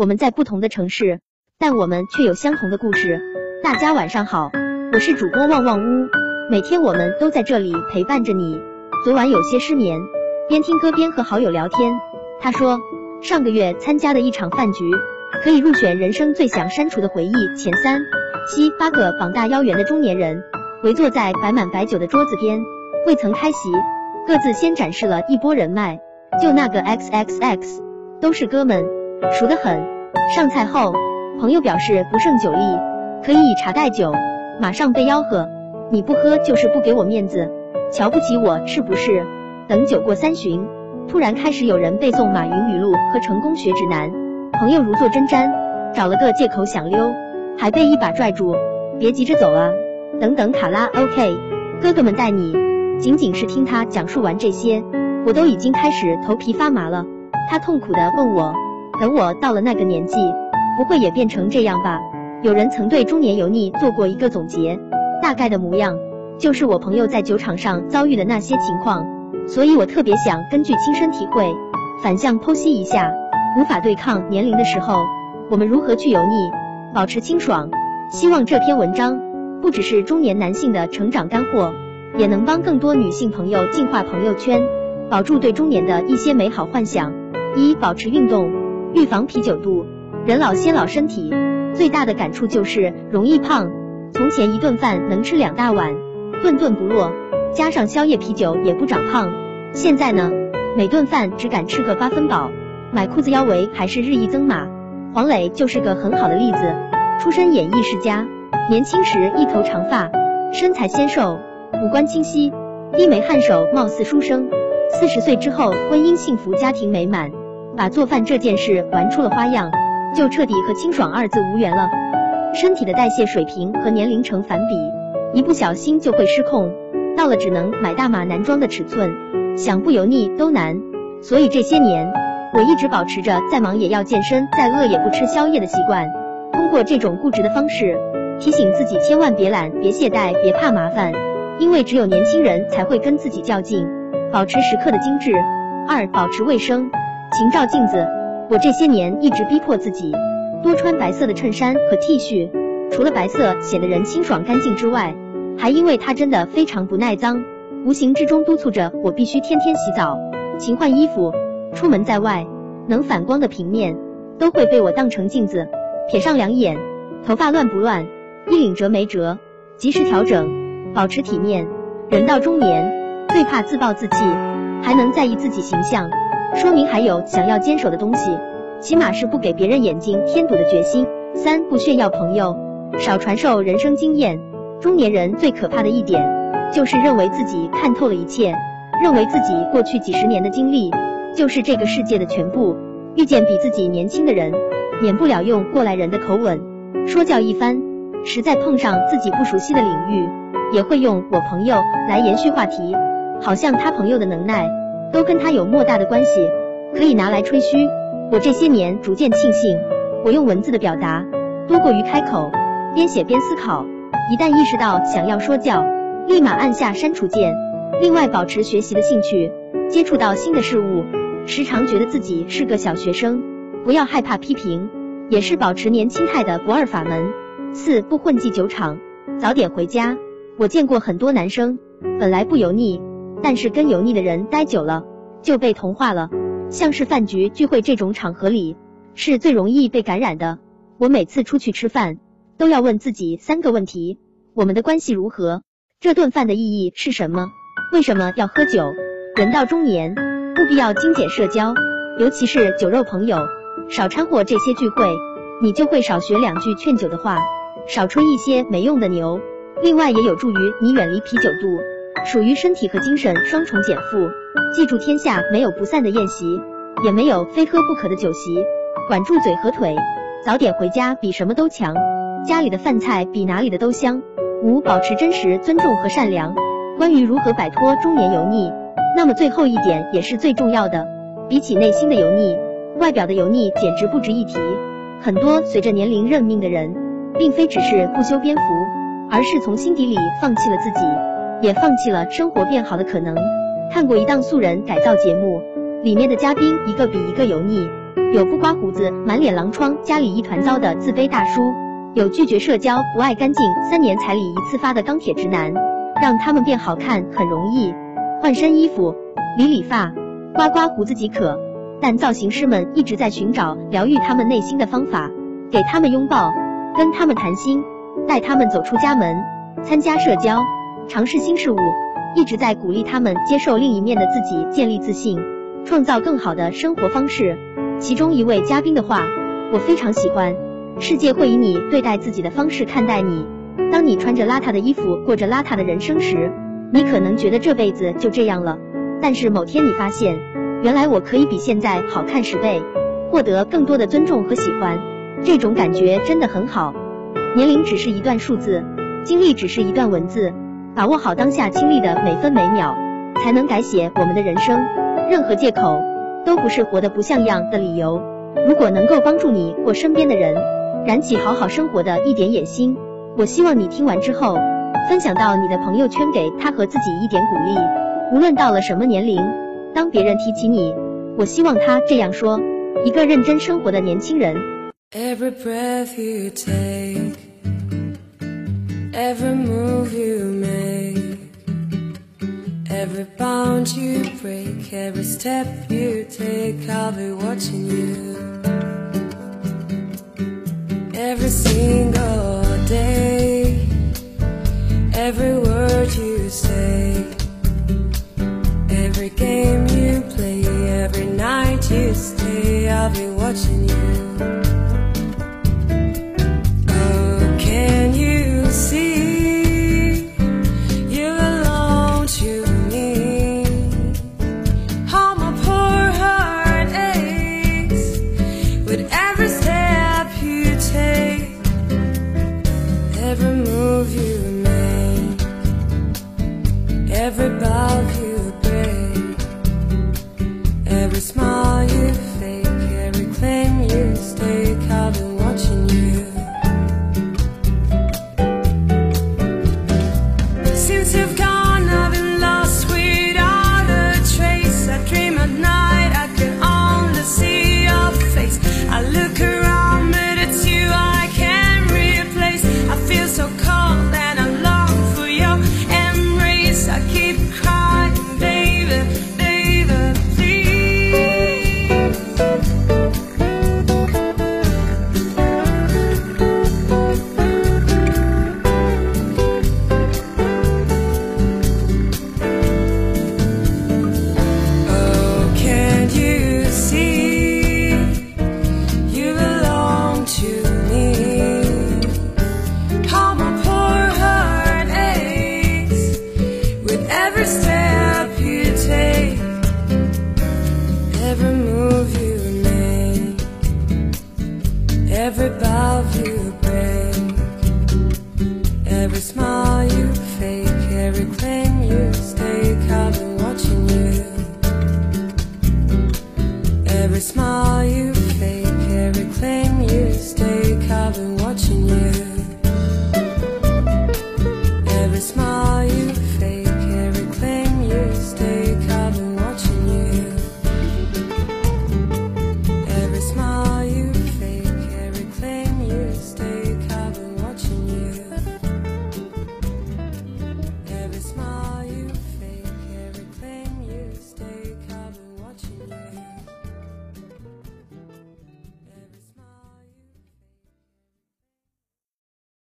我们在不同的城市，但我们却有相同的故事。大家晚上好，我是主播旺旺屋，每天我们都在这里陪伴着你。昨晚有些失眠，边听歌边和好友聊天。他说，上个月参加的一场饭局，可以入选人生最想删除的回忆前三。七八个膀大腰圆的中年人围坐在摆满白酒的桌子边，未曾开席，各自先展示了一波人脉。就那个 X X X，都是哥们，熟得很。上菜后，朋友表示不胜酒力，可以以茶代酒，马上被吆喝，你不喝就是不给我面子，瞧不起我是不是？等酒过三巡，突然开始有人背诵马云语录和成功学指南，朋友如坐针毡，找了个借口想溜，还被一把拽住，别急着走啊，等等卡拉 OK，哥哥们带你。仅仅是听他讲述完这些。我都已经开始头皮发麻了。他痛苦的问我，等我到了那个年纪，不会也变成这样吧？有人曾对中年油腻做过一个总结，大概的模样就是我朋友在酒场上遭遇的那些情况。所以我特别想根据亲身体会，反向剖析一下，无法对抗年龄的时候，我们如何去油腻，保持清爽。希望这篇文章不只是中年男性的成长干货，也能帮更多女性朋友净化朋友圈。保住对中年的一些美好幻想。一、保持运动，预防啤酒肚。人老先老，身体最大的感触就是容易胖。从前一顿饭能吃两大碗，顿顿不落，加上宵夜啤酒也不长胖。现在呢，每顿饭只敢吃个八分饱，买裤子腰围还是日益增码。黄磊就是个很好的例子，出身演艺世家，年轻时一头长发，身材纤瘦，五官清晰，低眉颔首，貌似书生。四十岁之后，婚姻幸福，家庭美满，把做饭这件事玩出了花样，就彻底和清爽二字无缘了。身体的代谢水平和年龄成反比，一不小心就会失控，到了只能买大码男装的尺寸，想不油腻都难。所以这些年，我一直保持着再忙也要健身，再饿也不吃宵夜的习惯。通过这种固执的方式，提醒自己千万别懒，别懈怠，别怕麻烦，因为只有年轻人才会跟自己较劲。保持时刻的精致。二、保持卫生，勤照镜子。我这些年一直逼迫自己多穿白色的衬衫和 T 恤，除了白色显得人清爽干净之外，还因为它真的非常不耐脏，无形之中督促着我必须天天洗澡、勤换衣服。出门在外，能反光的平面都会被我当成镜子，瞥上两眼。头发乱不乱，衣领折没折，及时调整，保持体面。人到中年。最怕自暴自弃，还能在意自己形象，说明还有想要坚守的东西，起码是不给别人眼睛添堵的决心。三不炫耀朋友，少传授人生经验。中年人最可怕的一点，就是认为自己看透了一切，认为自己过去几十年的经历就是这个世界的全部。遇见比自己年轻的人，免不了用过来人的口吻说教一番，实在碰上自己不熟悉的领域，也会用我朋友来延续话题。好像他朋友的能耐都跟他有莫大的关系，可以拿来吹嘘。我这些年逐渐庆幸，我用文字的表达多过于开口，边写边思考。一旦意识到想要说教，立马按下删除键。另外，保持学习的兴趣，接触到新的事物，时常觉得自己是个小学生，不要害怕批评，也是保持年轻态的不二法门。四不混迹酒场，早点回家。我见过很多男生，本来不油腻。但是跟油腻的人待久了，就被同化了。像是饭局聚会这种场合里，是最容易被感染的。我每次出去吃饭，都要问自己三个问题：我们的关系如何？这顿饭的意义是什么？为什么要喝酒？人到中年，务必要精简社交，尤其是酒肉朋友，少掺和这些聚会，你就会少学两句劝酒的话，少吹一些没用的牛。另外也有助于你远离啤酒肚。属于身体和精神双重减负。记住，天下没有不散的宴席，也没有非喝不可的酒席。管住嘴和腿，早点回家比什么都强。家里的饭菜比哪里的都香。五、保持真实、尊重和善良。关于如何摆脱中年油腻，那么最后一点也是最重要的。比起内心的油腻，外表的油腻简直不值一提。很多随着年龄认命的人，并非只是不修边幅，而是从心底里放弃了自己。也放弃了生活变好的可能。看过一档素人改造节目，里面的嘉宾一个比一个油腻，有不刮胡子、满脸狼疮、家里一团糟的自卑大叔，有拒绝社交、不爱干净、三年彩礼一次发的钢铁直男。让他们变好看很容易，换身衣服、理理发、刮刮胡子即可。但造型师们一直在寻找疗愈他们内心的方法，给他们拥抱，跟他们谈心，带他们走出家门，参加社交，尝试新事物，一直在鼓励他们接受另一面的自己，建立自信，创造更好的生活方式。其中一位嘉宾的话，我非常喜欢：世界会以你对待自己的方式看待你。当你穿着邋遢的衣服过着邋遢的人生时，你可能觉得这辈子就这样了。但是某天你发现，原来我可以比现在好看十倍，获得更多的尊重和喜欢，这种感觉真的很好。年龄只是一段数字，经历只是一段文字，把握好当下经历的每分每秒，才能改写我们的人生。任何借口都不是活得不像样的理由。如果能够帮助你或身边的人燃起好好生活的一点野心。我希望你听完之后，分享到你的朋友圈，给他和自己一点鼓励。无论到了什么年龄，当别人提起你，我希望他这样说：一个认真生活的年轻人。Every breath you take, every move you make, every bound you break, every step you take, I'll be watching you.